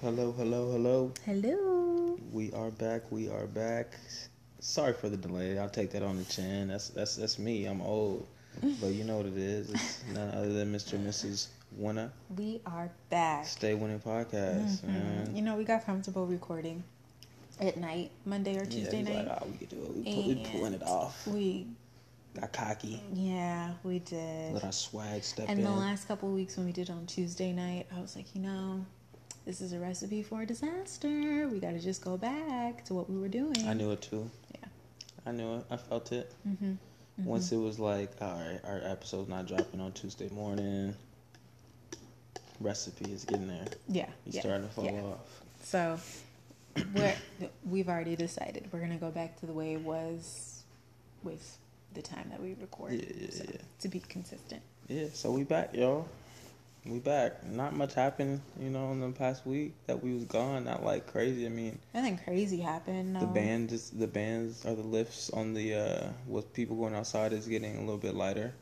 Hello, hello, hello. Hello. We are back. We are back. Sorry for the delay. I'll take that on the chin. That's that's that's me. I'm old, but you know what it is. It's none other than Mr. and Mrs. Winner. We are back. Stay winning podcast, Mhm. man. You know, we got comfortable recording at night, Monday or Yeah, Tuesday he's night. like, oh, we could do it. We, pull, we pulling it off. We, Got cocky. yeah, we did. Let our swag step And in. the last couple of weeks when we did on Tuesday night, I was like, you know, this is a recipe for a disaster. We got to just go back to what we were doing. I knew it too. Yeah. I knew it. I felt it. Mm-hmm. Once it was like, all right, our episode's not dropping on Tuesday morning. Recipe is getting there. Yeah. He's yeah, starting to fall yeah. off. So we're, we've already decided we're gonna go back to the way it was with the time that we record. Yeah, yeah, so, yeah. To be consistent. Yeah, so we back, y'all. We back. Not much happened, you know, in the past week that we was gone. Not like crazy. I mean, Nothing crazy happened. No. the band is the bands are the lifts on the uh with people going outside is getting a little bit lighter.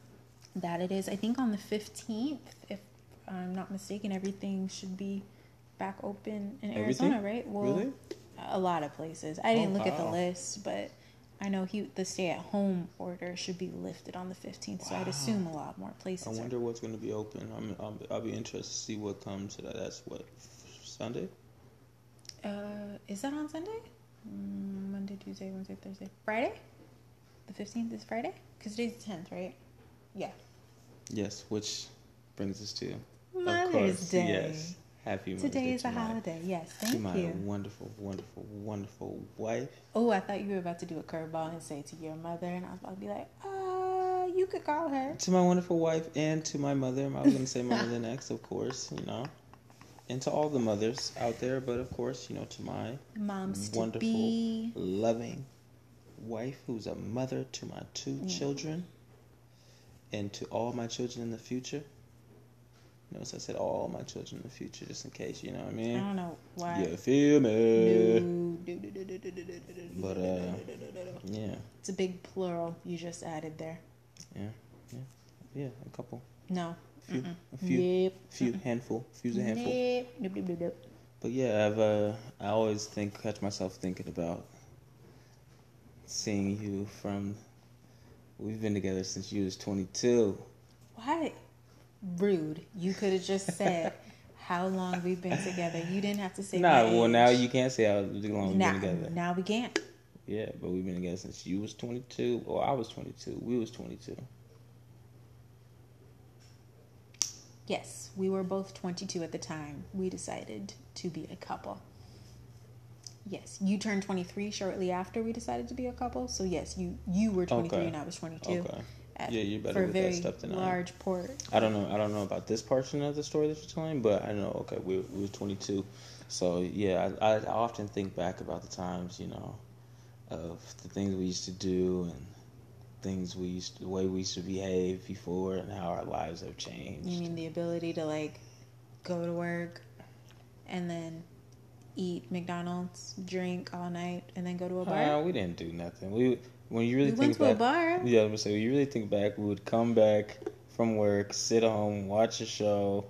That it is. I think on the fifteenth, if I'm not mistaken, everything should be back open in Everything? Arizona, right? Well, Really? a lot of places. I didn't Oh, look at the list, but I know he the stay at home order should be lifted on the fifteenth. So I'd assume a lot more places. I are- wonder what's going to be open. I'm, I'm I'll be interested to see what comes to that. That's what Sunday. Uh, is that on Sunday? Mm, Monday, Tuesday, Wednesday, Thursday, Friday. The fifteenth is Friday because today's the tenth, right? Yeah. Yes, which brings us to of Mother's course, Day. Yes, happy Mother's Today Day is a holiday. Yes, thank you. To my you. wonderful, wonderful, wonderful wife. Oh, I thought you were about to do a curveball and say to your mother, and I was about to be like, uh, you could call her. To my wonderful wife and to my mother. I was going to say my mother next, of course, you know. And to all the mothers out there, but of course, you know, to my Moms wonderful, loving wife who's a mother to my two Yeah. children and to all my children in the future. Notice I said all my children in the future, just in case, you know what I mean? I don't know why. You feel me? No. But, uh, Yeah, It's a big plural you just added there. yeah, yeah, yeah, a couple. No. A few, Mm-mm. a few, Yep. few, handful, few's a handful. Nope. Nope, nope, nope, nope. But yeah, I've uh, I always think catch myself thinking about seeing you from. We've been together since you was twenty two. Why? Rude. You could have just said how long we've been together. You didn't have to say. Nah, well age. now you can't say how long we've been together. now we can't. Yeah, but we've been together since you was twenty two. Or I was twenty two. We was twenty two. Yes, we were both 22 at the time. We decided to be a couple. Yes, you turned 23 shortly after we decided to be a couple. So yes, you you were 23 Okay. and I was 22. Okay. At- Yeah, you're better with that stuff than I am. large port. I don't know. I don't know about this portion of the story that you're telling, but I know. Okay, we we were 22, so yeah. I, I often think back about the times, you know, of the things we used to do and things we used, the way we used to behave before, and how our lives have changed. You mean the ability to like go to work and then eat McDonald's, drink all night, and then go to a bar? Uh, we didn't do nothing. We when you really we think went to back, a bar. yeah, I was gonna say when you really think back, we would come back from work, sit home, watch a show.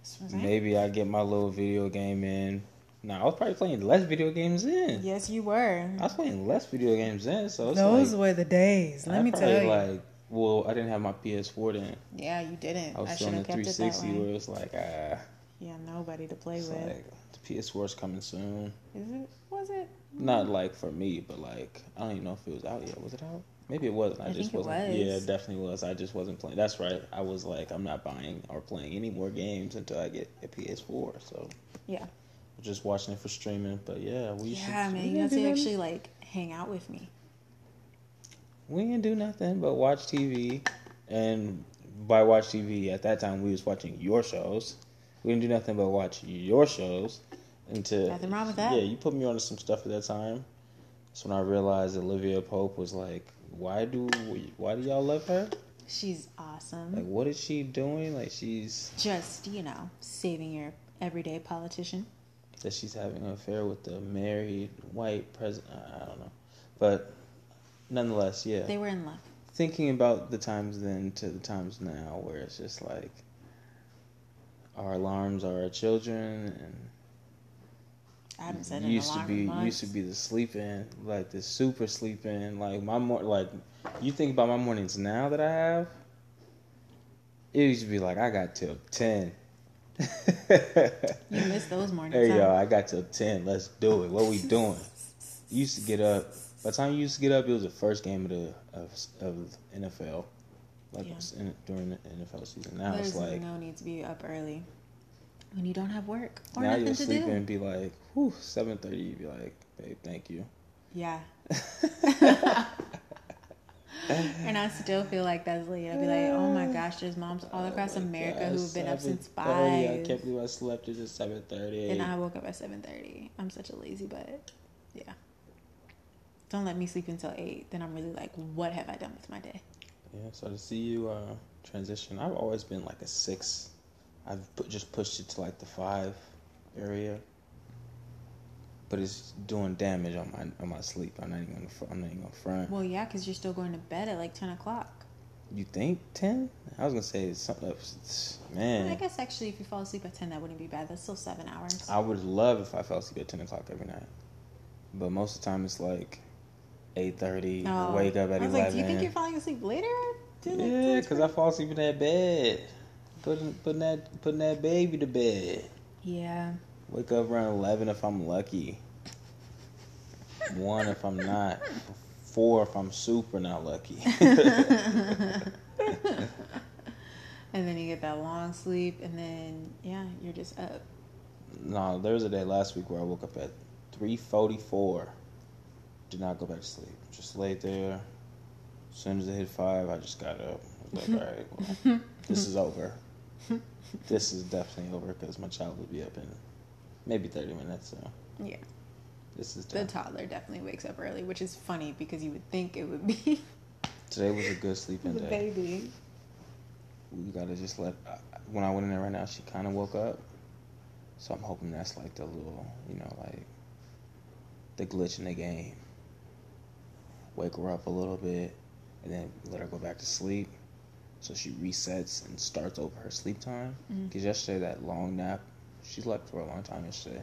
That's I'm. Maybe I get my little video game in. Nah, I was probably playing less video games in. Yes, you were. I was playing less video games then, so it's Those like, were the days. Let I me probably, tell you. Like, well, I didn't have my PS4 then. yeah, you didn't. I was I still should on the have kept it that 360 where it's like, ah, Yeah, nobody to play it's with. like the PS4 is coming soon. Is it? Was it? Not like for me, but like I don't even know if it was out yet. Was it out? Maybe it wasn't. I, I just wasn't. was. Yeah, it definitely was. I just wasn't playing. That's right. I was like, I'm not buying or playing any more games until I get a PS4. So Yeah. just watching it for streaming. But yeah, we Yeah, should. man, you have to actually like hang out with me. We didn't do nothing but watch TV, and by watch TV at that time we was watching your shows. We didn't do nothing but watch your shows. Until Nothing wrong with that. Yeah, you put me on to some stuff at that time. That's when I realized Olivia Pope was like, why do why do y'all love her? She's awesome. Like, what is she doing? Like, she's Just you know, saving your everyday politician. that she's having an affair with the married white president. I don't know, but nonetheless, yeah. They were in love. Thinking about the times then to the times now, where it's just like our alarms are our children, and I haven't said used to be in months. used to be the sleeping, like the super sleeping. Like my mor like you think about my mornings now that I have. It used to be like I got till ten. You miss those mornings. Hey huh? yo, I got till ten. Let's do it. What we doing? You used to get up. By the time you used to get up, it was the first game of the of, of NFL, like Yeah. in, during the NFL season. Now There's it's like no need to be up early when you don't have work or now nothing you'll to sleep do. and be like, whew, seven thirty. You be like, babe, thank you. Yeah. and I still feel like that's late. I'll be like, oh my gosh, there's moms all across Oh America gosh, who've been up since 7:30. I five. can't believe I slept at just seven thirty. And I woke up at seven thirty. I'm such a lazy butt. Yeah. Don't let me sleep until eight. Then I'm really like, what have I done with my day? Yeah, so to see you uh, transition, I've always been like a six. I've put, just pushed it to like the five area, but it's doing damage on my on my sleep. I'm not even gonna, I'm not even gonna front. Well, yeah, because you're still going to bed at like ten o'clock. You think ten? I was gonna say it's something. else. Man. I guess actually, if you fall asleep at ten, that wouldn't be bad. That's still seven hours. I would love if I fell asleep at ten o'clock every night, but most of the time it's like eight thirty. Oh. Wake up at I was eleven. like, do you think you're falling asleep later? Yeah, because I fall asleep in that bed, putting putting that putting that baby to bed. Yeah. Wake up around eleven if I'm lucky. One if I'm not. Four if I'm super not lucky. And then you get that long sleep, and then yeah, you're just up. no, there was a day last week where I woke up at three forty four. Did not go back to sleep. Just laid there. As soon as it hit five, I just got up. I was like, all right, well, this is over. This is definitely over because my child will be up in maybe thirty minutes. So Yeah. this is The toddler definitely wakes up early, which is funny because you would think it would be Today was a good sleeping the day. baby. we gotta just let. uh, When I went in there right now, she kind of woke up, so I'm hoping that's like the little, you know, like the glitch in the game. Wake her up a little bit, and then let her go back to sleep, so she resets and starts over her sleep time. Mm-hmm. Because yesterday that long nap, she slept for a long time yesterday,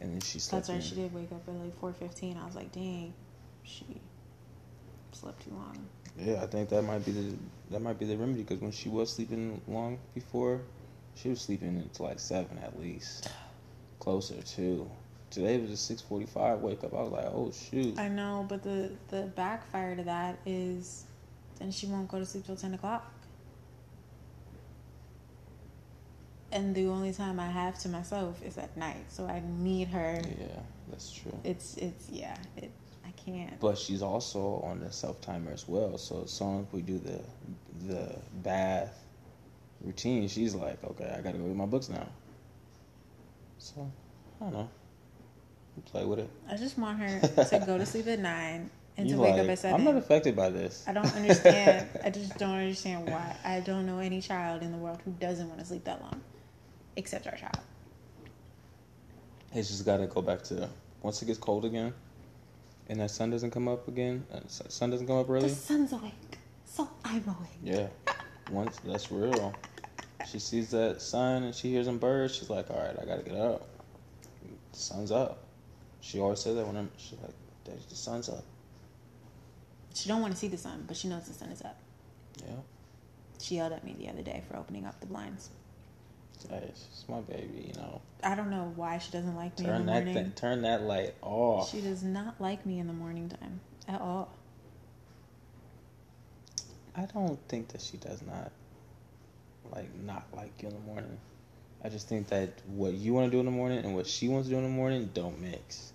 and then she slept. That's right. She did wake up at like four fifteen. I was like, dang, she slept too long. Yeah, I think that might be the that might be the remedy because when she was sleeping long before, she was sleeping until like seven at least, closer to. Today was a six forty five wake up. I was like, oh shoot. I know, but the the backfire to that is, then she won't go to sleep till ten o'clock. And the only time I have to myself is at night, so I need her. Yeah, that's true. It's it's yeah. It I can't. But she's also on the self timer as well. So as soon as we do the the bath routine, she's like, okay, I gotta go read my books now. So I don't know. Play with it. I just want her to go to sleep at nine and You to wake like, up at seven. I'm not affected by this. I don't understand. I just don't understand why. I don't know any child in the world who doesn't want to sleep that long, except our child. It's just got to go back to once it gets cold again, and that sun doesn't come up again. Uh, sun doesn't come up really. The sun's awake, so I'm awake. Yeah, once that's real. She sees that sun and she hears some birds. She's like, "All right, I gotta get up. The sun's up." She always says that when I'm. She's like, "Daddy, the sun's up." She don't want to see the sun, but she knows the sun is up. Yeah, She yelled at me the other day for opening up the blinds. hey, it's my baby. You know, I don't know why she doesn't like me in turn the that morning. thing, turn that light off. She does not like me in the morning time at all. I don't think that she does not like not like you in the morning. I just think that what you want to do in the morning and what she wants to do in the morning don't mix.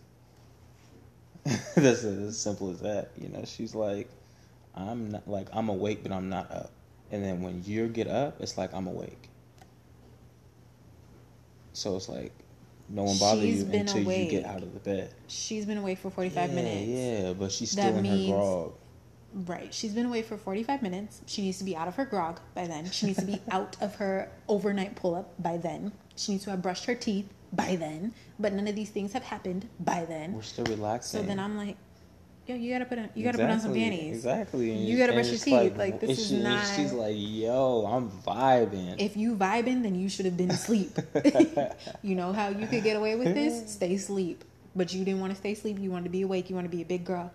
That's as simple as that. You know, she's like, I'm not like I'm awake, but I'm not up. And then when you get up, it's like I'm awake. So it's like no one bothers She's you until you get out of the bed. She's been awake for 45 yeah, minutes. Yeah, but she's That still in means- her grog. Right. She's been away for 45 minutes. She needs to be out of her grog by then. She needs to be out of her overnight pull up by then. She needs to have brushed her teeth by then. But none of these things have happened by then. We're still relaxing. So then I'm like, yo, you gotta put on, you gotta put on some panties. Exactly. And You gotta brush your teeth. Like, this and is she- not- She's like, yo, I'm vibing. If you vibing, then you should have been asleep. you know how you could get away with this? Stay asleep. But you didn't want to stay asleep. You wanted to be awake. You want to be a big girl.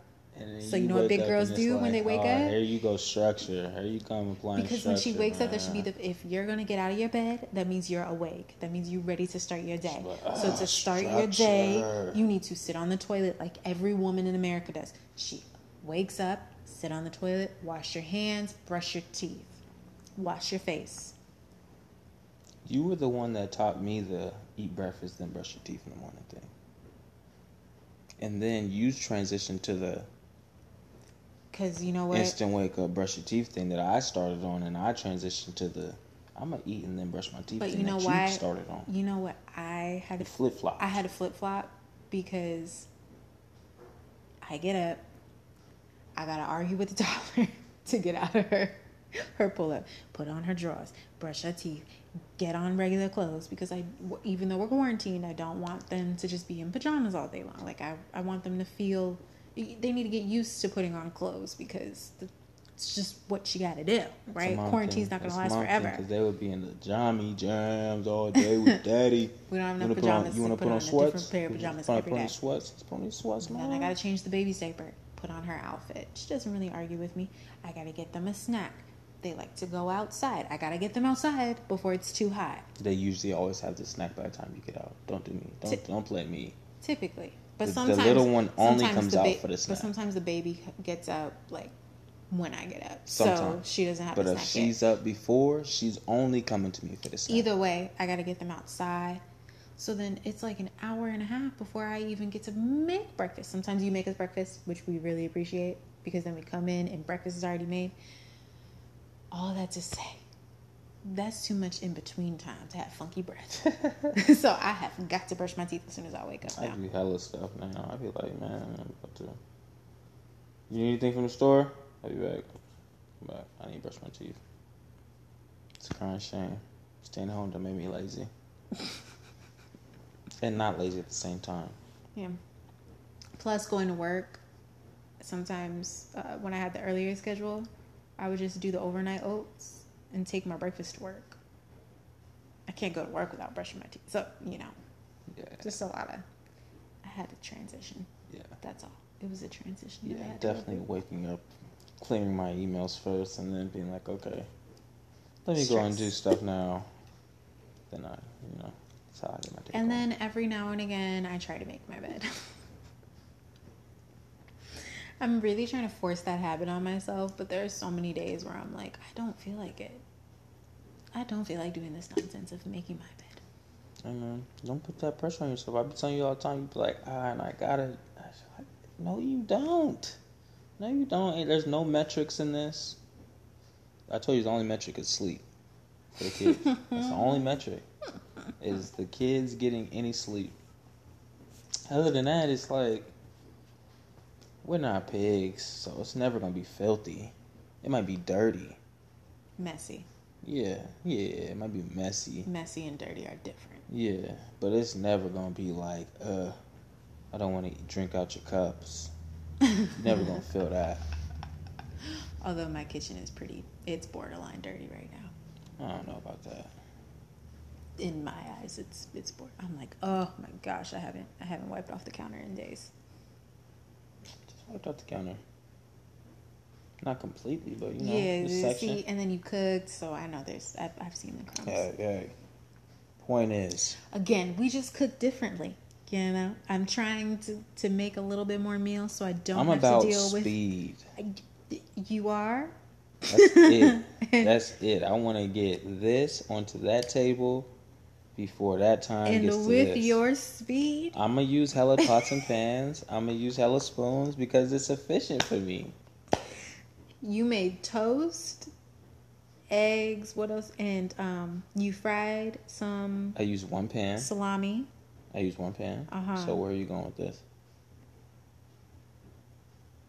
So you know what big girls do when they wake oh, up? Here you go, structure. Here you come applying Because when she structure, wakes up, that should be the. If you're gonna get out of your bed, that means you're awake. That means you're ready to start your day. like, So "Ah, to start your day, you need to sit on the toilet like every woman in America does. She wakes up, sit on the toilet, wash your hands, brush your teeth, wash your face. You were the one that taught me the eat breakfast then brush your teeth in the morning thing. And then you transitioned to the Cause you know what? instant wake up, brush your teeth thing that I started on, and I transitioned to the I'm gonna eat and then brush my teeth But thing you know why? you started on. You know what? I had to flip flop. I had to flip flop because I get up, I gotta argue with the toddler to get out of her her pull up, put on her drawers, brush her teeth, get on regular clothes because I even though we're quarantined, I don't want them to just be in pajamas all day long. Like I I want them to feel they need to get used to putting on clothes because the, it's just what you got to do, right? Quarantine's not gonna last forever. Because they would be in the jammy jams all day with daddy. We don't have enough put on, pajamas you wanna put put on on a sweats? different pair of pajamas put on, every put on sweats. Let's put on sweats, Then man. I gotta change the baby's diaper, put on her outfit. She doesn't really argue with me. I gotta get them a snack. They like to go outside. I gotta get them outside before it's too hot. They usually always have the snack by the time you get out. Don't do me. Don't don't play me. Typically, but The- the sometimes little one only comes the out for the snack. But sometimes the baby gets up like when I get up, so she doesn't have But a if she's yet. up before, she's only coming to me for the snack. Either way, I gotta get them outside. So then it's like an hour and a half before I even get to make breakfast. Sometimes you make us breakfast, which we really appreciate because then we come in and breakfast is already made. All that to say, that's too much in between time to have funky breath. so I have got to brush my teeth as soon as I wake up I now. do hella stuff now. I be like, man, I'm about to. You need anything from the store? I'll be back. But I need to brush my teeth. It's a crying shame. Staying home done made me lazy. and not lazy at the same time. Yeah. Plus, going to work, sometimes uh, when I had the earlier schedule, I would just do the overnight oats and take my breakfast to work. I can't go to work without brushing my teeth. So, you know, Yeah. just a lot of. I had to transition. Yeah. That's all. It was a transition. Yeah, definitely waking up, clearing my emails first, and then being like, okay, let me go and do stuff now. Then I, you know, that's how I get my day. And going. then every now and again, I try to make my bed. I'm really trying to force that habit on myself, but there are so many days where I'm like, I don't feel like it. I don't feel like doing this nonsense of making my bed. Hey man, don't put that pressure on yourself. I be telling you all the time. You be like, ah, and I got it. No, you don't. No, you don't. There's no metrics in this. I told you the only metric is sleep for the kids. That's the only metric. Is the kids getting any sleep? Other than that, it's like we're not pigs, so it's never gonna be filthy. It might be dirty. Messy. Yeah, yeah, it might be messy. Messy and dirty are different. Yeah, but it's never gonna be like, uh, I don't want to drink out your cups. Never gonna feel that. Although my kitchen is pretty, it's borderline dirty right now. I don't know about that. In my eyes, it's it's bored. I'm like, oh my gosh, I haven't I haven't wiped off the counter in days. Wiped out the counter. Not completely, but you know, yeah, the you section. see, and then you cooked, so I know there's I've, I've seen the crumbs. Hey, hey. Point is, Again, we just cook differently. You know, I'm trying to to make a little bit more meals, so I don't I'm have about to deal speed. with. You are. That's it. That's it. I want to get this onto that table before that time and gets to with this. your speed, I'm gonna use hella pots and pans. I'm gonna use hella spoons because it's efficient for me. you made toast, eggs. What else? And um, you fried some I used one pan. salami. I used one pan. Uh-huh. So where are you going with this?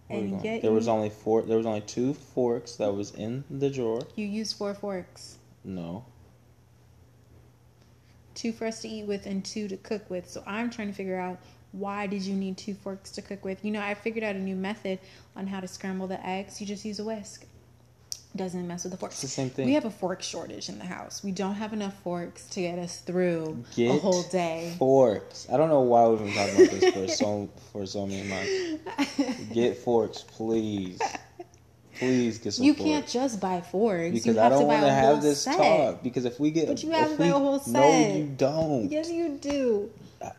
Where you And yet there was only four. There was only two forks that was in the drawer. You used four forks, No, two for us to eat with and two to cook with. So I'm trying to figure out Why did you need two forks to cook with? You know, I figured out a new method on how to scramble the eggs. You just use a whisk. Doesn't mess with the forks. It's the same thing. We have a fork shortage in the house. We don't have enough forks to get us through a whole day. Forks. I don't know why we've been talking about this for so for so many months. Get forks, please. Please get some You can't just buy forks. because you have I don't want to have this set. talk. Because if we get, But you have to buy a whole set. No, you don't. Yes, you do.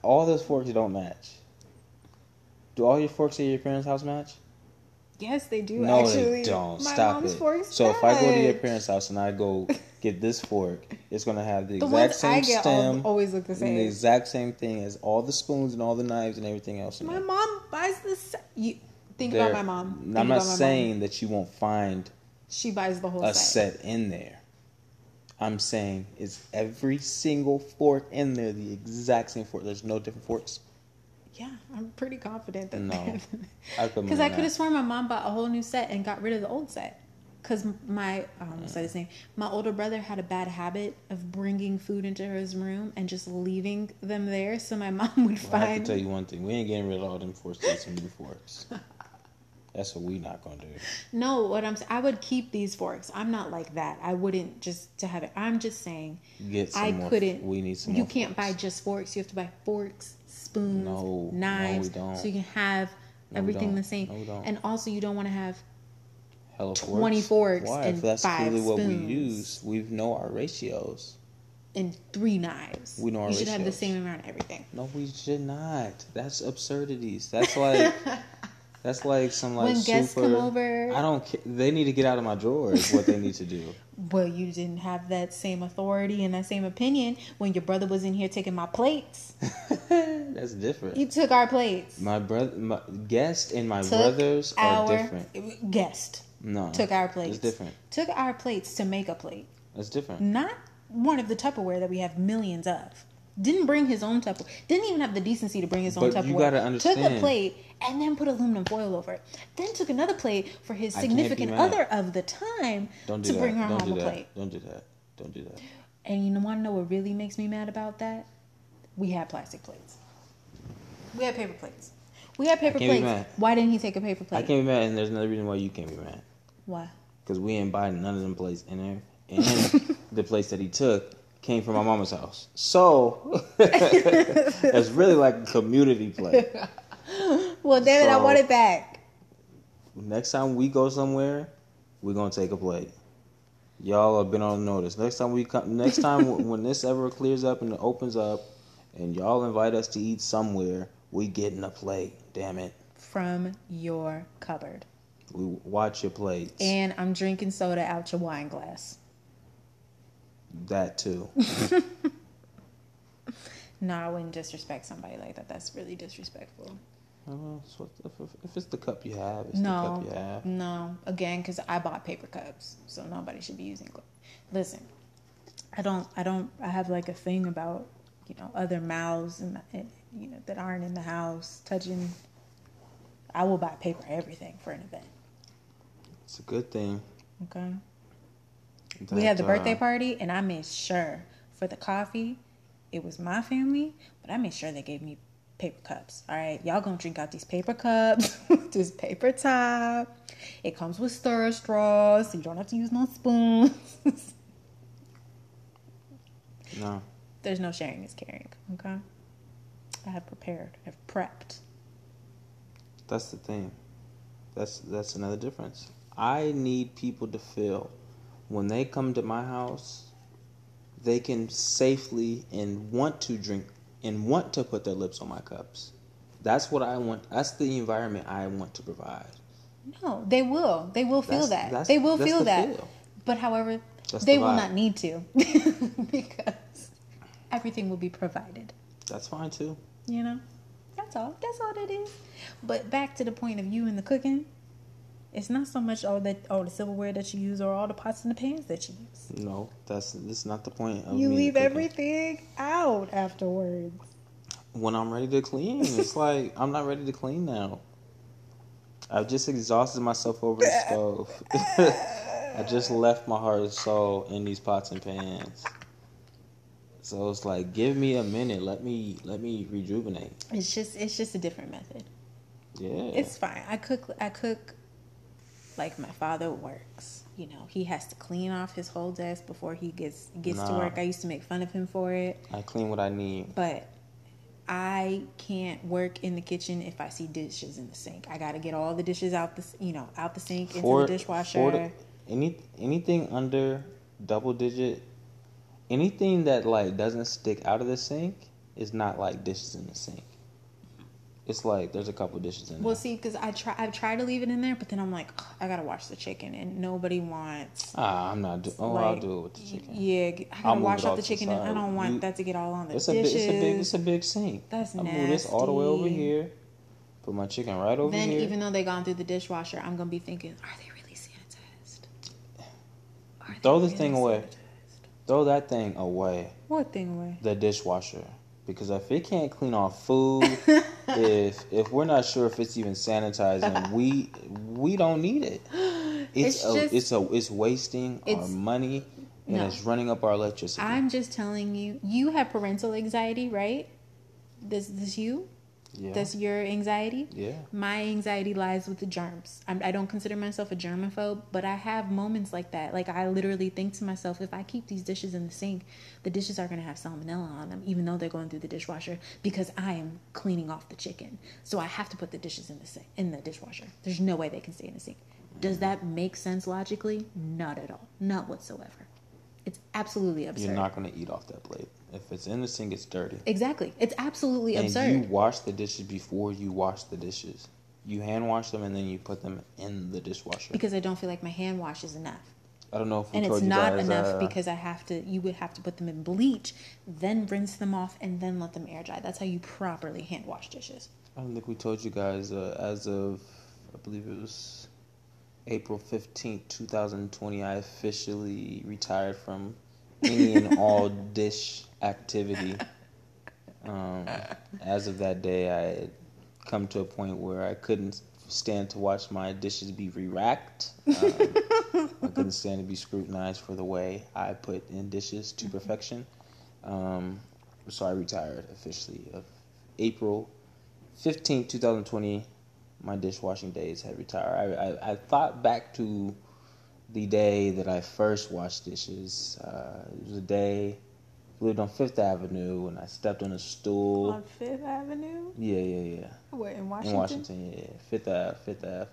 All those forks don't match. Do all your forks at your parents' house match? Yes, they do. no, actually, they don't. My Stop mom's it. forks So if I go to your parents' house and I go get this fork, it's gonna have the, the exact same stem, always look the and same. the exact same thing as all the spoons and all the knives and everything else. My mom buys the set. You think about my mom. Think I'm not my mom. saying that you won't find she buys the whole a set. set in there. I'm saying is every single fork in there the exact same fork. There's no different forks. Yeah, I'm pretty confident that. No. I Because I could have sworn my mom bought a whole new set and got rid of the old set. Because my, I almost said his name. My older brother had a bad habit of bringing food into his room and just leaving them there. So my mom would Well, I have to tell you one thing: we ain't getting rid of all them forks. some new forks. That's what we not gonna do. No, what I'm I would keep these forks. I'm not like that. I wouldn't just to have it. I'm just saying, Get some I more. couldn't. We need some. More. You can't forks. buy just forks. You have to buy forks, spoons, No, no, knives, we don't. so you can have No, everything the same. No, we don't. And also, you don't want to have Hella 20 forks Why? and if that's five what we use, we know our ratios. in three knives. We know our you should have the same amount of everything. No, we should not. That's absurdities. That's like that's like some like when guests super. come over, I don't. They need to get out of my drawer. Is what they need to do. well, you didn't have that same authority and that same opinion when your brother was in here taking my plates. that's different. He took our plates. My brother, my guest, and my Took brothers are different. guest. No, Took our plates. It's different. Took our plates to make a plate. That's different. Not one of the Tupperware that we have millions of. Didn't bring his own Tupperware. Didn't even have the decency to bring his own But Tupperware. you gotta understand. Took a plate and then put aluminum foil over it. Then took another plate for his I can't be significant other of the time Don't do to that. bring her Don't home do a that. plate. Don't do that. Don't do that. And you want to know what really makes me mad about that? We had plastic plates. We had paper plates. We had paper plates. Why didn't he take a paper plate? I can't be mad, and there's another reason why you can't be mad. Why? Because we ain't buying none of them plates in there. And the place that he took came from my mama's house. So it's really like a community plate. Well, damn it, I want it back. Next time we go somewhere, we're gonna take a plate. Y'all have been on notice. Next time we come, next time when this ever clears up and it opens up, and y'all invite us to eat somewhere, we getting a plate. Damn it, From your cupboard. we watch your plates. And I'm drinking soda out your wine glass. That too. No, I wouldn't disrespect somebody like that. That's really disrespectful. Uh, so if, if, if it's the cup you have, it's the cup No, you have. no. Again, because I bought paper cups, so nobody should be using. gla- Listen, I don't. I don't. I have like a thing about you know other mouths and you know that aren't in the house touching. I will buy paper everything for an event. It's a good thing. Okay. We had the that, uh, birthday party, and I made sure for the coffee, it was my family, but I made sure they gave me paper cups. All right, y'all gonna drink out these paper cups, this paper top. It comes with stir straws, so you don't have to use no spoons. No, There's no sharing is caring. Okay. I have prepared. I've prepped. that's the thing. That's that's another difference. I need people to feel when they come to my house, they can safely and want to drink and want to put their lips on my cups. That's what I want. That's the environment I want to provide. No, they will. They will feel That's- that. that's- they will feel the that. feel. But however, That's they the will not need to because everything will be provided. That's fine too. You know, that's all. That's all that is. But back to the point of you and the cooking, it's not so much all that all the silverware that you use or all the pots and the pans that you use. No, that's that's not the point of You leave cooking. everything out afterwards. when I'm ready to clean. It's like I'm not ready to clean now. I've just exhausted myself over the stove. I just left my heart and soul in these pots and pans. So it's like, give me a minute. Let me let me rejuvenate. It's just it's just a different method. Yeah. It's fine. I cook. I cook like my father works. You know, he has to clean off his whole desk before he gets gets to work. I used to make fun of him for it, I clean what I need. but I can't work in the kitchen if I see dishes in the sink. I got to get all the dishes out the you know out the sink into the dishwasher. for the- any anything under double digit, anything that like doesn't stick out of the sink is not like dishes in the sink. It's like there's a couple dishes in well, there. Well, see, because I try I've tried to leave it in there, but then I'm like, I gotta wash the chicken, and nobody wants. Ah, I'm not. Do- oh, I'll do it with the chicken. Yeah, I I'll gotta wash off the chicken, and I don't want You- that to get all on the It's a dishes. big. It's a big. It's a big sink. That's I move this all the way over here. Put my chicken right over then here. Then, even though they gone through the dishwasher, I'm gonna be thinking, are they really sanitized? Are Throw this thing away. Throw that thing away. What thing away? the dishwasher because if it can't clean off food, if if we're not sure if it's even sanitizing, we we don't need it. It's It's a, just- it's a it's wasting our money and No. it's running up our electricity. I'm just telling you, you have parental anxiety, right? This this you? Yeah, That's your anxiety? yeah. My anxiety lies with the germs. I'm, I don't consider myself a germaphobe, but I have moments like that. Like I literally think to myself, if I keep these dishes in the sink, the dishes are going to have salmonella on them, even though they're going through the dishwasher, because I am cleaning off the chicken. So I have to put the dishes in the sink, in the dishwasher. There's no way they can stay in the sink. Does that make sense logically? Not at all. Not whatsoever. It's absolutely absurd. You're not gonna eat off that plate. If it's in the sink, it's dirty. exactly. It's absolutely and absurd. you wash the dishes before you wash the dishes. You hand wash them and then you put them in the dishwasher. because I don't feel like my hand wash is enough. I don't know if we and it's you not guys, enough uh, because I have to. You would have to put them in bleach, then rinse them off, and then let them air dry. That's how you properly hand wash dishes. I don't think we told you guys uh, as of I believe it was April fifteenth, two thousand twenty. I officially retired from any and all dish activity. Um, as of that day, I had come to a point where I couldn't stand to watch my dishes be re-racked. Um, I couldn't stand to be scrutinized for the way I put in dishes to perfection. Um, so I retired officially of April 15, 2020, my dishwashing days had retired. I, I, I thought back to the day that I first washed dishes. Uh, it was a day lived on Fifth Avenue and I stepped on a stool. On Fifth Avenue, Yeah, yeah, yeah. what in Washington? In Washington, yeah, yeah. Fifth Ave, Fifth Ave.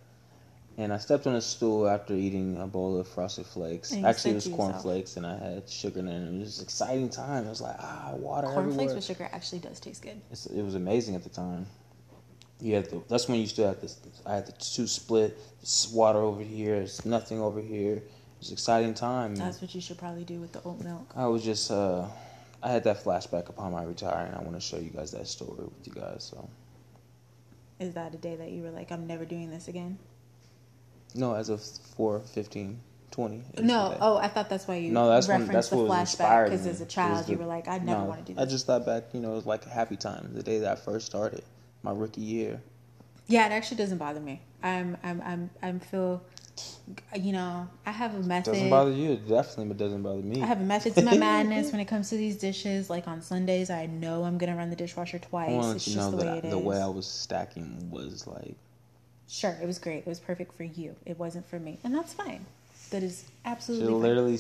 And I stepped on a stool after eating a bowl of frosted flakes. Actually, it was to yourself- cornflakes, and I had sugar in it. It was an exciting time. It was like ah, water Cornflakes everywhere. with sugar actually does taste good. It's, it was amazing at the time. You had the, that's when you still had this. I had the two split. It's water over here. It's nothing over here. It was an exciting time. That's what you should probably do with the oat milk. I was just. Uh, I had that flashback upon my retiring. I want to show you guys that story with you guys. So Is that a day that you were like, I'm never doing this again? no, as of 4, 15, 20. No. Oh, I thought that's why you No, that's when referenced that's the what flashback because as a child the- you were like, I never no, want to do that. I just thought back. You know, it was like a happy time. The day that I first started my rookie year. Yeah, it actually doesn't bother me. I'm I'm I'm I'm feel you know, I have a method. Doesn't bother you, definitely, but doesn't bother me. I have a method to my madness when it comes to these dishes. Like on Sundays, I know I'm gonna run the dishwasher twice. to It's just know the way I- is. the way I was stacking was like Sure, it was great. It was perfect for you. It wasn't for me, and that's fine. That is to absolutely fine. literally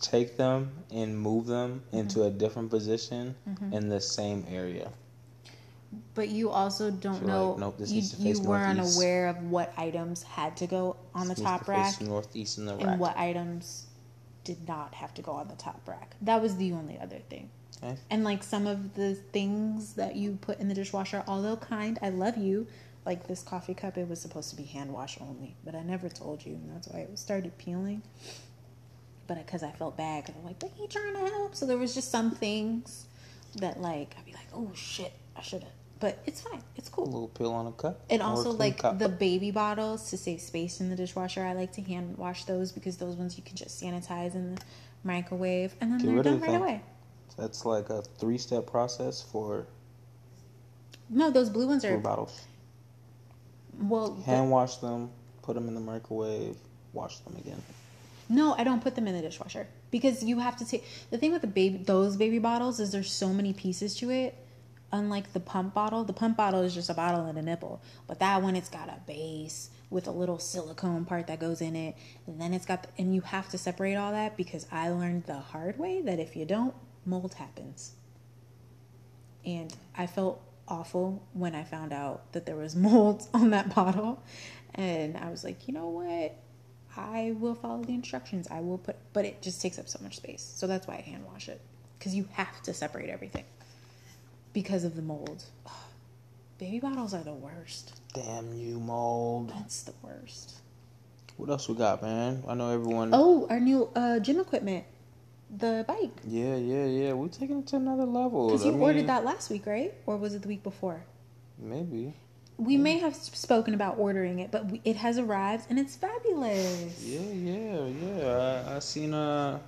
take them and move them Mm-hmm. into a different position in the same area. But you also don't So, know. like, nope, this you you weren't northeast. aware of what items had to go on the Needs top to rack northeast in the rack. and what items did not have to go on the top rack. That was the only other thing. Okay. And like some of the things that you put in the dishwasher, although kind, I love you. Like this coffee cup, it was supposed to be hand wash only, but I never told you, and that's why it started peeling. But uh, because I felt bad, because I'm like, but he trying to help. So there was just some things that like I'd be like, oh shit, I should have. But it's fine, it's cool. A little pill on a cup. And also like cup. the baby bottles to save space in the dishwasher. I like to hand wash those because those ones you can just sanitize in the microwave, and then Get they're done right away. That's like a three step process for No, those blue ones blue are bottles. well. Hand wash them, put them in the microwave, wash them again. No, I don't put them in the dishwasher because you have to take the thing with the baby those baby bottles is there's so many pieces to it. Unlike the pump bottle, the pump bottle is just a bottle and a nipple, but that one it's got a base with a little silicone part that goes in it, and then it's got the, and you have to separate all that because I learned the hard way that if you don't, mold happens. And I felt awful when I found out that there was mold on that bottle, and I was like, you know what? I will follow the instructions. I will put, but it just takes up so much space. So that's why I hand wash it because you have to separate everything because of the mold. Ugh. Baby bottles are the worst. Damn you, mold. That's the worst. What else we got, man? I know everyone. Oh, our new uh, gym equipment, the bike. Yeah, yeah, yeah. We're taking it to another level. Because you mean, ordered that last week, right? Or was it the week before? Maybe. We may have spoken about ordering it, but we, it has arrived and it's fabulous. Yeah, yeah, yeah. I, I seen uh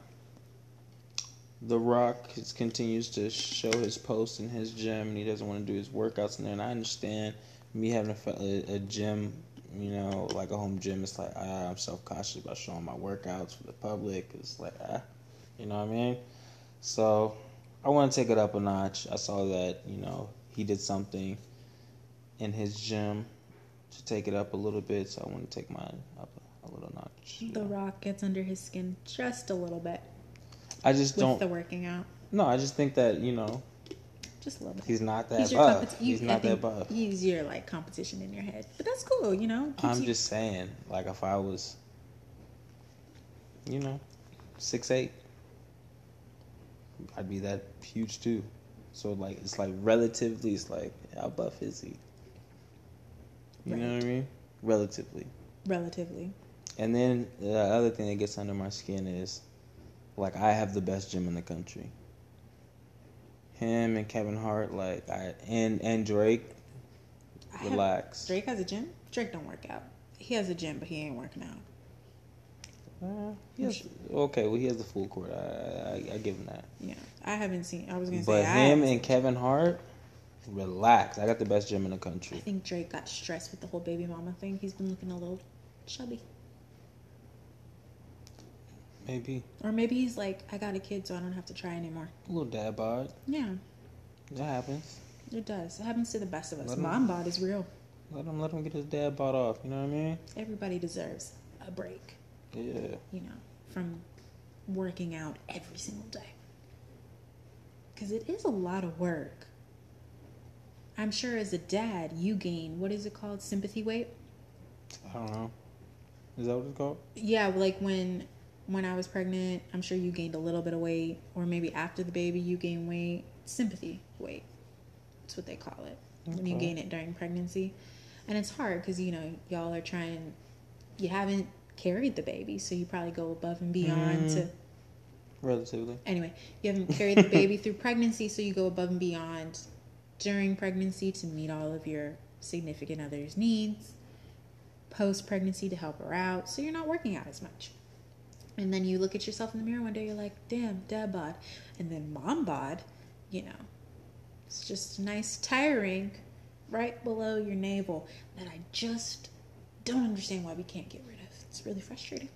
The Rock continues to show his posts in his gym, and he doesn't want to do his workouts in there. And I understand me having a, a, gym, you know, like a home gym. It's like ah, I'm self conscious about showing my workouts for the public. It's like ah, you know what I mean. So I want to take it up a notch. I saw that you know he did something in his gym to take it up a little bit. So I want to take mine up a, a little notch. The Rock gets under his skin just a little bit I just don't. the working out. No, I just think that you know Just a little bit. he's not that He's buff. competi- he's not that buff. He's your like competition in your head, but that's cool. You know. I'm you- just saying, like if I was, you know, six eight, I'd be that huge too. So like it's like relatively, it's like how buff is he? You know what I mean? Relatively. relatively. And then the other thing that gets under my skin is, like, I have the best gym in the country. Him and Kevin Hart, like, I and and Drake, I have- relax. Drake has a gym. Drake don't work out. He has a gym, but he ain't working out. Uh, okay, well, he has the full court. I, I I give him that. Yeah, I haven't seen. I was gonna But say but him and Kevin Hart, relax. I got the best gym in the country. I think Drake got stressed with the whole baby mama thing. He's been looking a little chubby. Maybe Or maybe he's like, I got a kid, so I don't have to try anymore. a little dad bod. Yeah, That happens. it does. It happens to the best of us. Let him- Mom bod is real. Let him let him get his dad bod off. You know what I mean? Everybody deserves a break, Yeah. you know, from working out every single day. Because it is a lot of work. I'm sure as a dad, you gain, what is it called? Sympathy weight? I don't know. Is that what it's called? Yeah, like when when I was pregnant, I'm sure you gained a little bit of weight, or maybe after the baby you gain weight. Sympathy weight. That's what they call it when you gain it during pregnancy, and it's hard because you know y'all are trying. You haven't carried the baby, so you probably go above and beyond to. Mm-hmm. Relatively. Anyway, you haven't carried the baby through pregnancy, so you go above and beyond during pregnancy to meet all of your significant other's needs. Post pregnancy to help her out, so you're not working out as much. And then you look at yourself in the mirror one day, you're like, damn, dad bod. And then mom bod, you know, it's just a nice tiring right below your navel that I just don't understand why we can't get rid of. It's really frustrating.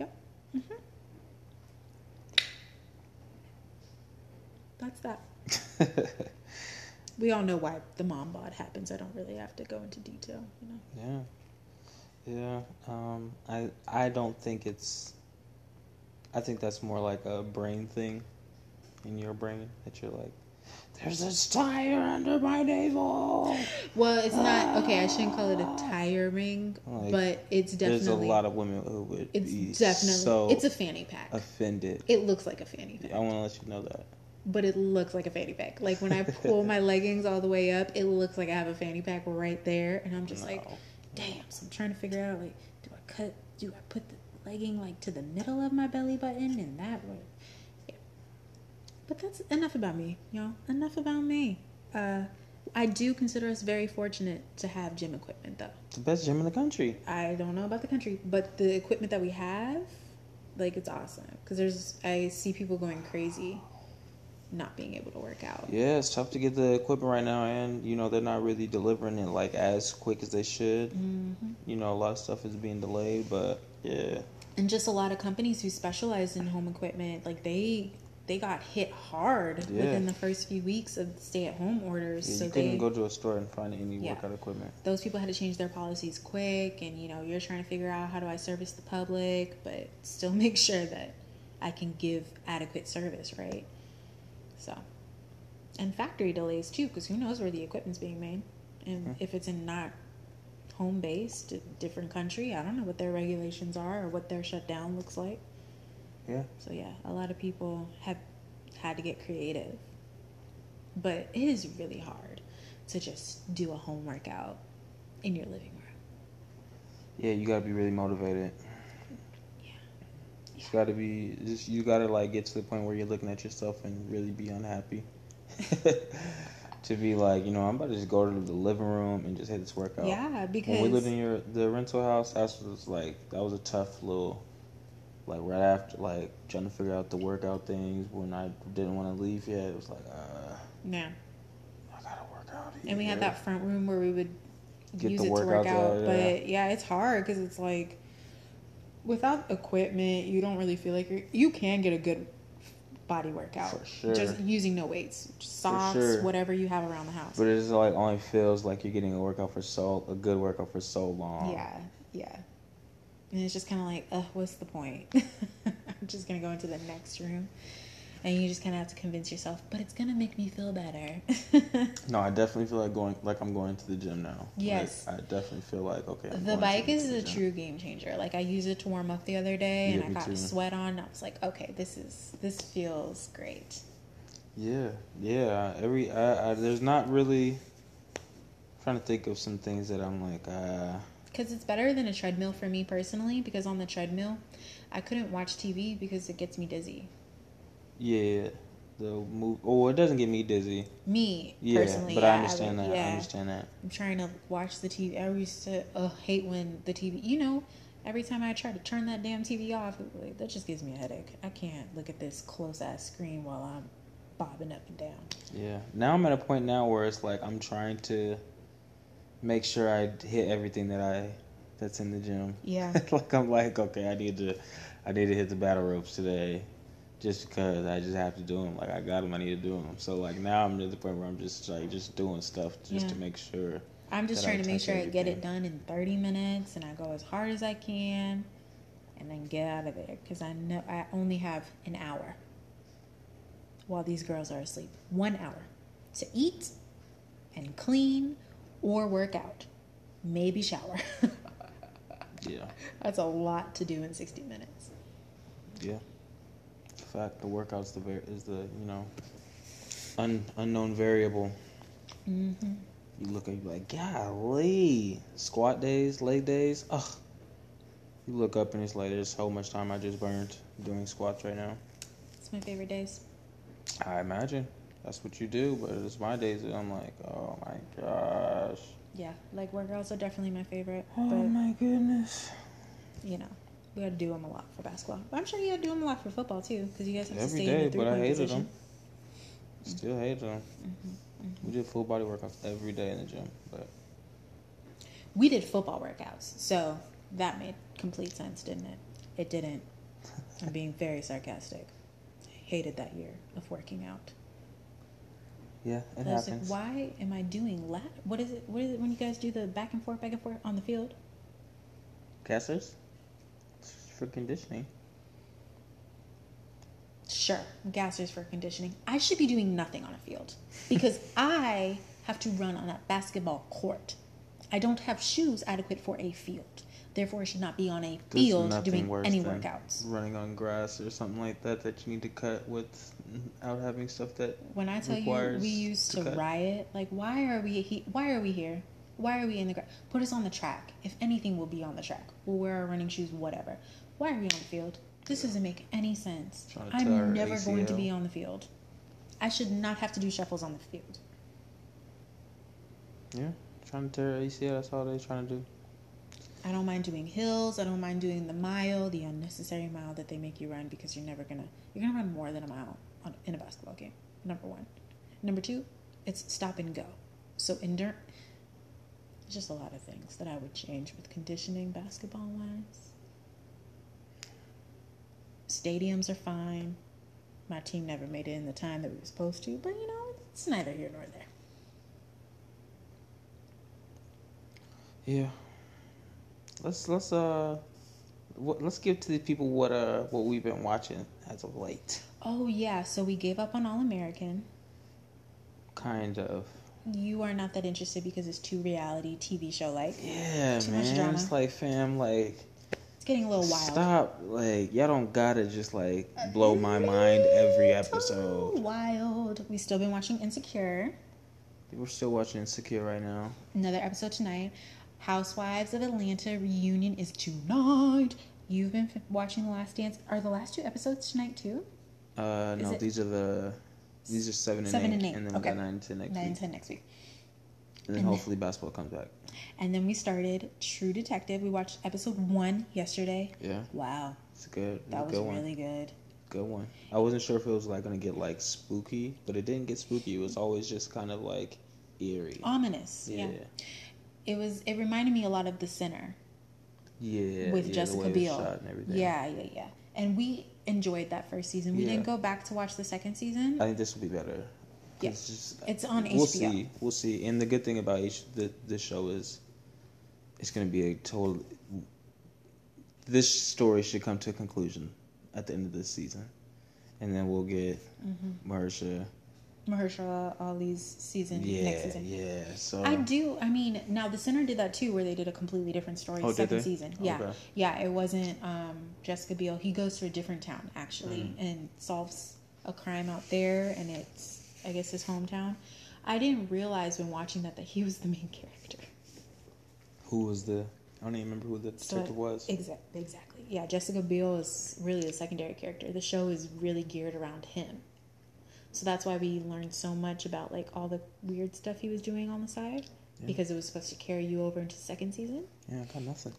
Yep. Mm-hmm. That's that. We all know why the mom bod happens. I don't really have to go into detail, you know. Yeah, yeah. Um, I I don't think it's. I think that's more like a brain thing, in your brain that you're like, there's this tire under my navel. Well, it's not okay. I shouldn't call it a tiring, Like, but it's definitely. There's a lot of women who would It's definitely. so it's a fanny pack. offended. It looks like a fanny pack, I want to let you know that. but it looks like a fanny pack. Like when I pull my leggings all the way up, it looks like I have a fanny pack right there, and I'm just like, No. Damn. So I'm trying to figure out like, do I cut? Do I put the legging like to the middle of my belly button and that? Yeah. But that's enough about me, y'all. Enough about me. Uh, I do consider us very fortunate to have gym equipment, though. It's the best gym in the country. I don't know about the country, but the equipment that we have, like it's awesome. Because there's, I see people going crazy, not being able to work out. Yeah, it's tough to get the equipment right now, and you know they're not really delivering it like as quick as they should. Mm-hmm. You know, a lot of stuff is being delayed, but Yeah. And just a lot of companies who specialize in home equipment, like they they got hit hard Yeah. within the first few weeks of stay at home orders. Yeah, so you couldn't they go to a store and find any Yeah. workout equipment. those people had to change their policies quick and you know you're trying to figure out how do i service the public but still make sure that i can give adequate service right so and factory delays too because who knows where the equipment's being made and Mhm. if it's in not home based different country i don't know what their regulations are or what their shutdown looks like Yeah. so yeah a lot of people have had to get creative but it is really hard to just do a home workout in your living room Yeah, you gotta be really motivated. It's gotta be just you gotta like get to the point where you're looking at yourself and really be unhappy. to be like, you know, I'm about to just go to the living room and just hit this workout. Yeah, because when we lived in your the rental house, that was like that was a tough little like right after like trying to figure out the workout things when I didn't want to leave yet. It was like, uh, yeah, I gotta work out. and we had that front room where we would Get use the it to work out. But yeah, it's hard because it's like without equipment, you don't really feel like you're. You can get a good body workout For sure. just using no weights, just socks, sure. whatever you have around the house. But it just like only feels like you're getting a workout for so a good workout for so long. Yeah, yeah. And it's just kind of like, uh, what's the point? I'm just gonna go into the next room, and you just kind of have to convince yourself, but it's gonna make me feel better. No, I definitely feel like going like I'm going to the gym now. Like, Yes. I definitely feel like okay. I'm the bike is the a gym. true game changer. Like I used it to warm up the other day, Yeah, and I got too. a sweat on. And I was like, okay, this is this feels great. Yeah, yeah. Every I, I, there's not really trying to think of some things that I'm like uh Because it's better than a treadmill for me personally. Because on the treadmill, I couldn't watch TV because it gets me dizzy. Yeah the move. Oh, it doesn't get me dizzy. Me Yeah, personally, but yeah, I understand would- that. I understand that. I'm trying to watch the TV. I used to uh, hate when the TV, you know, every time I try to turn that damn TV off, it- like, that just gives me a headache. I can't look at this close ass screen while I'm bobbing up and down. Yeah. Now I'm at a point now where it's like I'm trying to make sure I hit everything that I that's in the gym. Yeah. like I'm like, okay, I need to, I need to hit the battle ropes today, just because I just have to do them. Like I got them, I need to do them. So like now I'm at the point where I'm just like just doing stuff just to make sure. I'm just That I trying to make sure I get it done in 30 minutes and I go as hard as I can and then get out of there because I know I only have an hour while these girls are asleep. One hour to eat and clean or work out, maybe shower. Yeah. That's a lot to do in 60 minutes. Yeah. Fact, the workouts the var- is the you know un- unknown variable. Mm-hmm. You look at you like, golly, squat days, leg days. Ugh. You look up and it's like there's so much time I just burned doing squats right now. It's my favorite days. I imagine that's what you do, but it's my days that I'm like, oh my gosh. Yeah, leg workouts are definitely my favorite. Oh but, my goodness. you know, we had to do them a lot for basketball. But I'm sure you had to do them a lot for football too, because you guys have to stay day, in the but I hated position. them. Still hated them. Mm-hmm, We did full body workouts every day in the gym, but We did football workouts, so that made complete sense, didn't it? It didn't. I'm being very sarcastic. Hated that year of working out. yeah, it I was happens. like, why am I doing lat? What is it? What is it when you guys do the back and forth, back and forth on the field? Casters? For conditioning. Sure, gassers for conditioning. I should be doing nothing on a field because I have to run on a basketball court. I don't have shoes adequate for a field. Therefore, I should not be on a There's field doing any workouts. Running on grass or something like that that you need to cut without having stuff that When I tell you we used to to, riot, like why are we he- why are we here? Why are we in the grass? Put us on the track. If anything, we'll be on the track. We'll wear our running shoes, whatever. Why are we on the field? This doesn't make any sense. Trying to tear our I'm never going to be on the field. I should not have to do shuffles on the field. Yeah, trying to tear ACL. That's all they're trying to do. I don't mind doing hills. I don't mind doing the mile, the unnecessary mile that they make you run because you're never gonna you're gonna run more than a mile on, in a basketball game. Number one. Number two, it's stop and go. So endure. Just a lot of things that I would change with conditioning basketball wise. Stadiums are fine. My team never made it in the time that we were supposed to, but you know, it's neither here nor there. Yeah. Let's let's uh, what, let's give to the people what uh what we've been watching as of late. Oh yeah, so we gave up on All American. Kind of. You are not that interested because it's too reality TV show like. Yeah, Too much drama. It's like fam, like It's getting a little wild. stop, like y'all don't gotta just like blow my mind every episode. Wild. We still been watching Insecure. We're still watching Insecure right now. Another episode tonight. Housewives of Atlanta reunion is tonight. You've been f- watching The Last Dance. Are the last two episodes tonight too? Uh, Is no, it- these are the these are seven and Seven eight, and eight. and then we Okay. got nine and ten next Nine week, and ten next week. And then And hopefully basketball comes back. And then we started True Detective. We watched episode one yesterday. Yeah, Wow, it's good. It's that was good one. really good. Good one. I wasn't sure if it was like gonna get like spooky, but it didn't get spooky. It was always just kind of like eerie. Ominous. yeah. Yeah. It was. It reminded me a lot of The Sinner Yeah. with yeah, Jessica the way it was Biel. shot and everything. Yeah, yeah, yeah. And we enjoyed that first season. We Yeah. didn't go back to watch the second season. I think this will be better. Yeah. It's just It's on We'll HBO. see. We'll see. And the good thing about H the this show is, it's gonna be a total. This story should come to a conclusion at the end of this season, and then we'll get Mm-hmm. Marsha. Mahershala Ali's season Yeah, next season. yeah. So I do. I mean, now the Sinner did that too, where they did a completely different story. Oh, did second season. Yeah, Okay. yeah. It wasn't um, Jessica Biel. He goes to a different town actually Mm. and solves a crime out there, and it's I guess his hometown. I didn't realize when watching that that he was the main character. who was the? I don't even remember who the So- was. Exactly. Exactly. Yeah, Jessica Biel is really the secondary character. The show is really geared around him. So that's why we learned so much about like all the weird stuff he was doing on the side Yeah. because it was supposed to carry you over into the second season. Yeah, I got nothing.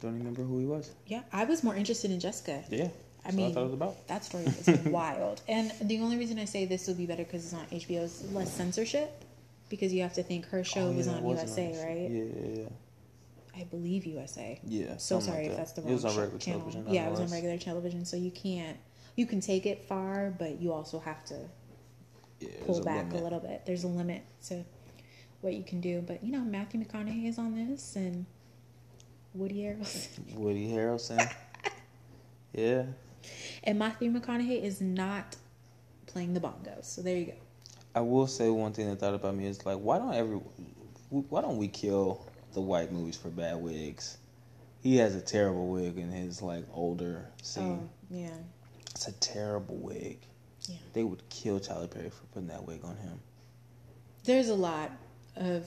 Don't even remember who he was. Yeah, I was more interested in Jessica. Yeah, I mean, what I thought it was about. that story is wild. And the only reason I say this will be better because it's on HBO is less censorship. Because you have to think her show Oh, was on wasn't USA, right? Yeah, yeah, yeah. I believe USA. Yeah, So sorry like if that's the It wrong was on regular channel. television, Yeah, it was on regular television, so you can't you can take it far, but you also have to Yeah, pull back a, little bit. There's a limit to what you can do. But you know, Matthew McConaughey is on this and Woody Harrelson. Woody Harrelson. yeah, And Matthew McConaughey is not playing the bongos. So there you go. I will say one thing that thought about me is like, why don't every, why don't we kill the white movies for bad wigs? He has a terrible wig in his like older scene. Oh, yeah. It's a terrible wig. Yeah. They would kill Tyler Perry for putting that wig on him. There's a lot of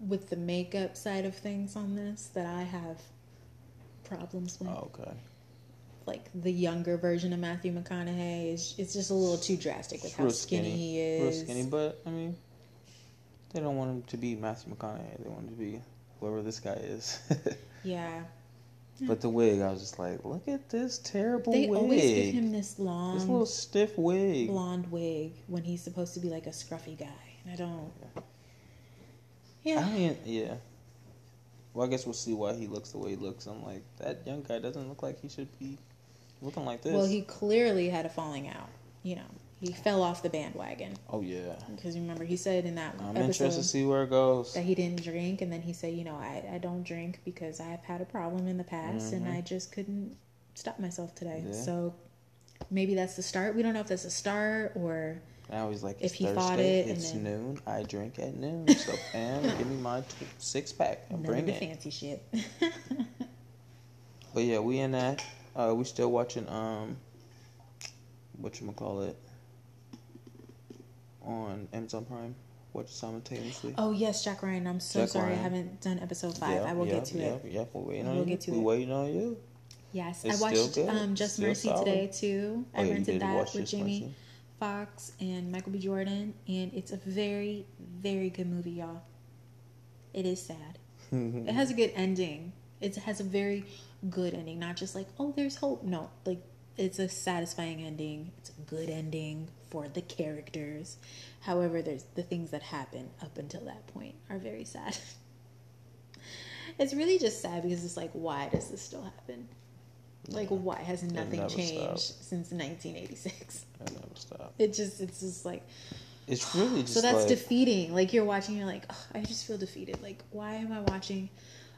with the makeup side of things on this that I have problems with. Oh, okay. Like the younger version of Matthew McConaughey is it's just a little too drastic with how Real skinny, he is. Real skinny, but I mean, they don't want him to be Matthew McConaughey. They want him to be whoever this guy is. Yeah. but the wig, I was just like, look at this terrible They wig. always give him this long this little stiff wig. blonde wig when he's supposed to be like a scruffy guy. And I don't I Yeah. don't even, yeah. Well, I guess we'll see why he looks the way he looks. I'm like, that young guy doesn't look like he should be looking like this. Well, he clearly had a falling out. You know, he fell off the bandwagon oh yeah. because remember he said in that I'm episode interested to see where it goes. that he didn't drink, and then he said, you know, I, I don't drink because I've had a problem in the past, and I just couldn't stop myself today. Mm-hmm. Yeah. So maybe that's the start. We don't know if that's a start or Now he's like, If he Thursday, fought it it's then- noon. I drink at noon. So, Pam, give me my t- six pack and none bring of the it. fancy shit. But yeah, we in that. Uh, we still watching um, what you call it on Amazon Prime. Watch simultaneously. oh yes, Jack Ryan. I'm so Jack sorry Ryan. I haven't done episode five. Yeah, I will yeah, get to yeah, it. Yeah, we're waiting We'll on you. get to we it. waiting on you. Yes, It's I watched um, Just Still Mercy solid. today too. Oh, I rented that with Jamie Mercy. Foxx and Michael B. Jordan, and it's a very, very good movie, y'all. It is sad. it has a good ending. It has a very good ending, not just like oh, there's hope. No, like it's a satisfying ending. It's a good ending for the characters. However, there's the things that happen up until that point are very sad. it's really just sad because it's like, why does this still happen? Like, Yeah. why has nothing changed stopped. since 1986? It never stop. It just, it's just like, It's really just so that's like, defeating. Like, you're watching, you're like, oh, I just feel defeated. Like, why am I watching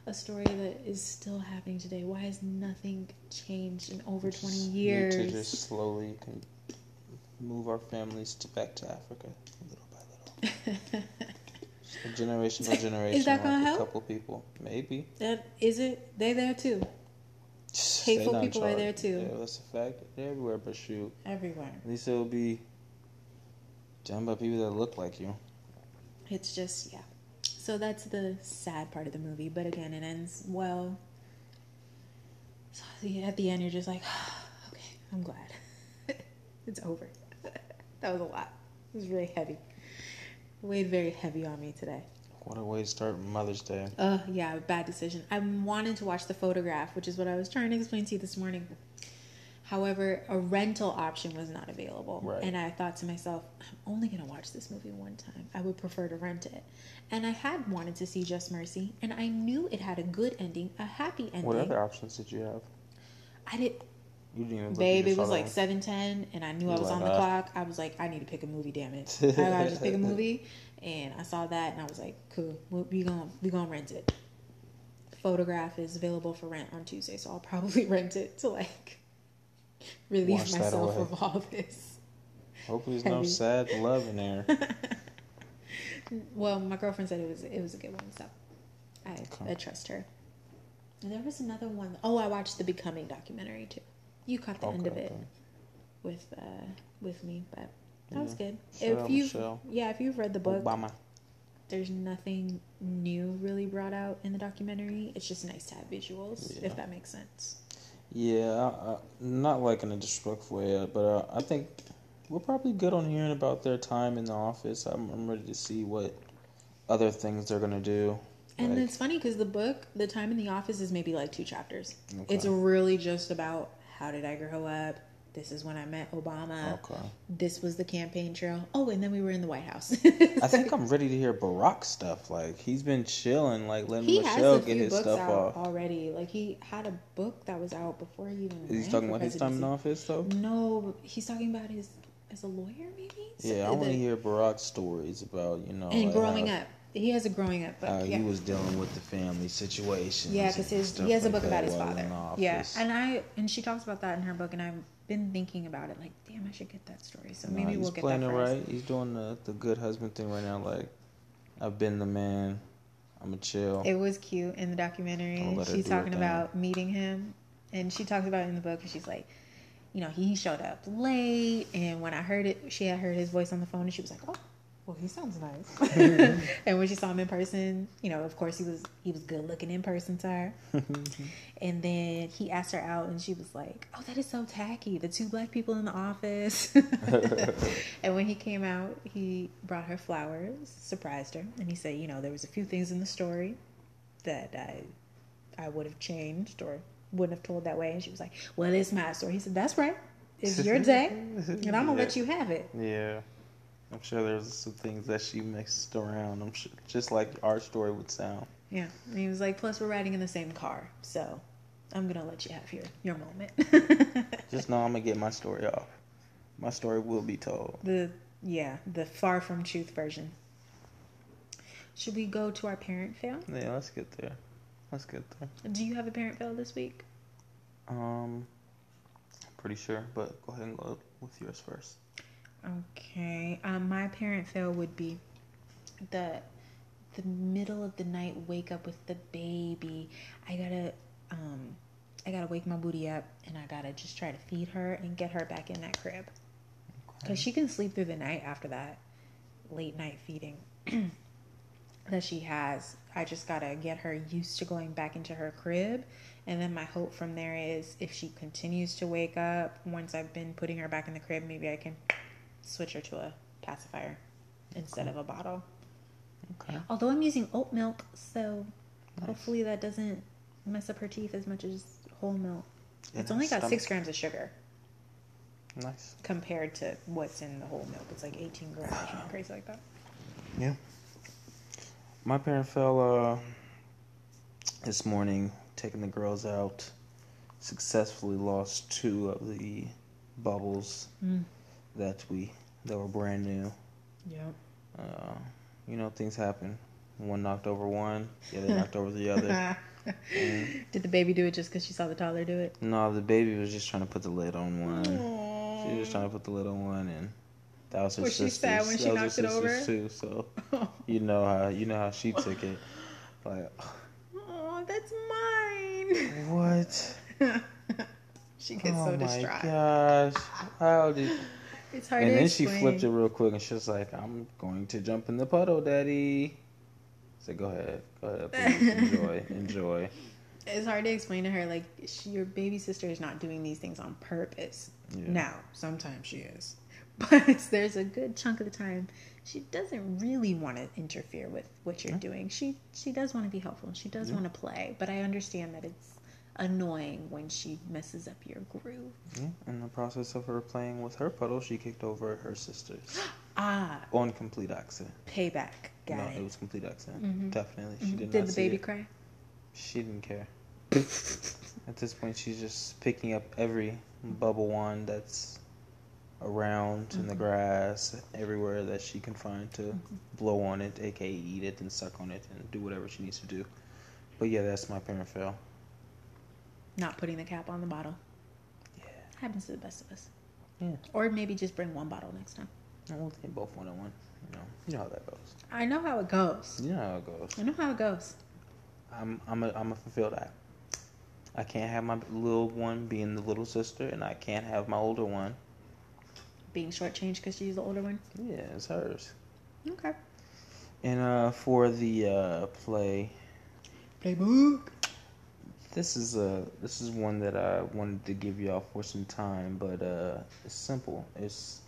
a story that is still happening today? Why has nothing changed in over 20 years? Need to just slowly move our families to back to Africa, little by little. Just generation by generation. Is that gonna like help? A couple people, maybe. that is it. They there too. They Hateful people are there, too. Yeah, that's a fact. They're everywhere, but shoot, Everywhere. at least it'll be done by people that look like you. It's just yeah. So that's the sad part of the movie, but again, it ends well. So at the end, you're just like, okay, I'm glad it's over. that was a lot. It was really heavy. It weighed very heavy on me today. What a way to start Mother's Day. Uh, yeah, bad decision. I wanted to watch the photograph, which is what I was trying to explain to you this morning. However, a rental option was not available. Right. And I thought to myself, I'm only going to watch this movie one time. I would prefer to rent it. And I had wanted to see Just Mercy, and I knew it had a good ending, a happy ending. What other options did you have? I did, You didn't even look. babe, you it was like seven ten, and I knew I You're was like, on the "Ah." clock. I was like, I need to pick a movie, damn it. I gotta just pick a movie, and I saw that, and I was like, cool, we gonna we gonna rent it. Photograph is available for rent on Tuesday, so I'll probably rent it to like relieve Wash myself of all this. Hopefully, there's no sad love in there. Well, my girlfriend said it was it was a good one, so I Okay. I trust her. And there was another one. Oh, I watched the Becoming documentary too. You caught the end of it okay. with uh with me, but that was good. If you yeah, if you've read the book, Obama. there's nothing new really brought out in the documentary. It's just nice to have visuals, Yeah. if that makes sense. Yeah, uh, not like in a disrespectful way, uh, but uh, I think we're probably good on hearing about their time in the office. I'm, I'm ready to see what other things they're gonna do. And Like, it's funny because the book, The Time in the Office, is maybe like two chapters. Okay. It's really just about how did I grow up. This is when I met Obama. okay. This was the campaign trail. Oh, and then we were in the White House. I think I'm ready to hear Barack stuff. Like he's been chilling, like letting he has Michelle get his books stuff out off. already. Like he had a book that was out before he even. Is he talking about his time in office though? No, he's talking about his as a lawyer, maybe. So Yeah, I want to hear Barack's stories about you know And like growing how, up, he has a growing up book. how yeah. he was dealing with the family situation. Yeah, because his he has a book about his father. Yeah, and I and she talks about that in her book, and I've been thinking about it. Like, damn, I should get that story. So maybe he's we'll get that. He's playing it right. He's doing the the good husband thing right now. Like, I've been the man. I'm a chill. It was cute in the documentary. I'll let her She's talking about meeting him, and she talks about it in the book. And she's like, you know, he showed up late, and when I heard it, she had heard his voice on the phone, and she was like, oh. Well, he sounds nice. and when she saw him in person, you know, of course he was he was good looking in person to her. and then he asked her out, and she was like, "Oh, that is so tacky. The two black people in the office." and when he came out, he brought her flowers, surprised her, and he said, "You know, there was a few things in the story that I I would have changed or wouldn't have told that way." And she was like, "Well, it's my story." He said, "That's right. It's your day, and I'm gonna let you have it." Yeah, I'm sure there's some things that she mixed around. I'm sure, just like our story would sound. Yeah, and he was like, "Plus, we're riding in the same car, so I'm gonna let you have your your moment." Just know I'm gonna get my story off. My story will be told. the yeah, the far from truth version. Should we go to our parent fail? Yeah, let's get there. Let's get there. Do you have a parent fail this week? Um, pretty sure, but go ahead and go with yours first. Okay. Um, my parent fail would be the the middle of the night wake up with the baby. I gotta um I gotta wake my booty up and I gotta just try to feed her and get her back in that crib. Cause she can sleep through the night after that late night feeding that she has. I just gotta get her used to going back into her crib. And then my hope from there is if she continues to wake up once I've been putting her back in the crib, maybe I can switch her to a pacifier instead of a bottle. Okay. Although I'm using oat milk, so Nice. hopefully that doesn't mess up her teeth as much as whole milk. In it's her only got six grams of sugar Nice. compared to what's in the whole milk. It's like 18 grams or something crazy like that. Yeah. My parent fell uh, this morning taking the girls out successfully lost two of the bubbles Mm. That we that were brand new. Yep. Uh, you know, things happen. One knocked over one, the other knocked over the other. Mm. Did the baby do it just because she saw the toddler do it? No, the baby was just trying to put the lid on one. She was trying to put the lid on one, and that was her Was she sister's. sad when she that was knocked it over? Too, so you know how you know how she took it. Like Oh, that's mine. what? she gets oh so my distraught. gosh! How did? It's hard and to then explain. she flipped it real quick, and she was like, "I'm going to jump in the puddle, Daddy." I said, "Go ahead, go ahead, please. enjoy, enjoy." It's hard to explain to her like she, your baby sister is not doing these things on purpose. Yeah. Now, sometimes she is, but there's a good chunk of the time she doesn't really want to interfere with what you're doing. She she does want to be helpful. She does want to play, but I understand that it's annoying when she messes up your groove. Yeah, in the process of her playing with her puddle, she kicked over her sister's Ah, on complete accident. payback. Got no, it. it was complete accident. Mhm. Definitely, she Mhm. did, Did the baby it. cry? She didn't care. At this point, she's just picking up every bubble wand that's around in the Mm-hmm. grass, everywhere that she can find to blow on it, aka eat it and suck on it and do whatever she needs to do. But yeah, that's my parent fail. Not putting the cap on the bottle. Yeah. Happens to the best of us. Yeah. Or maybe just bring one bottle next time. And we'll take both one on one. You know, you know how that goes. I know how it goes. You know how it goes. I know how it goes. I'm I'm a I'm a fulfill that. I can't have my little one being the little sister, and I can't have my older one. Being shortchanged because she's the older one. Yeah, it's hers. Okay. And uh, for the uh, play, Playbook. This is uh this is one that I wanted to give y'all for some time, but uh, it's simple. It's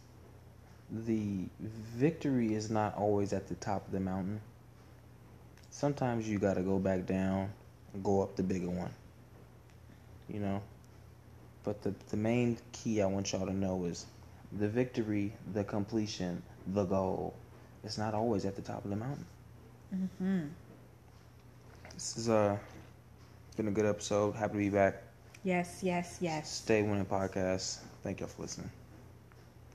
the victory is not always at the top of the mountain. Sometimes you got to go back down and go up the bigger one. You know. But the the main key I want y'all to know is the victory, the completion, the goal. It's not always at the top of the mountain. Mm-hmm. This is uh been a good episode. Happy to be back. Yes, yes, yes. Stay winning podcast. Thank y'all for listening.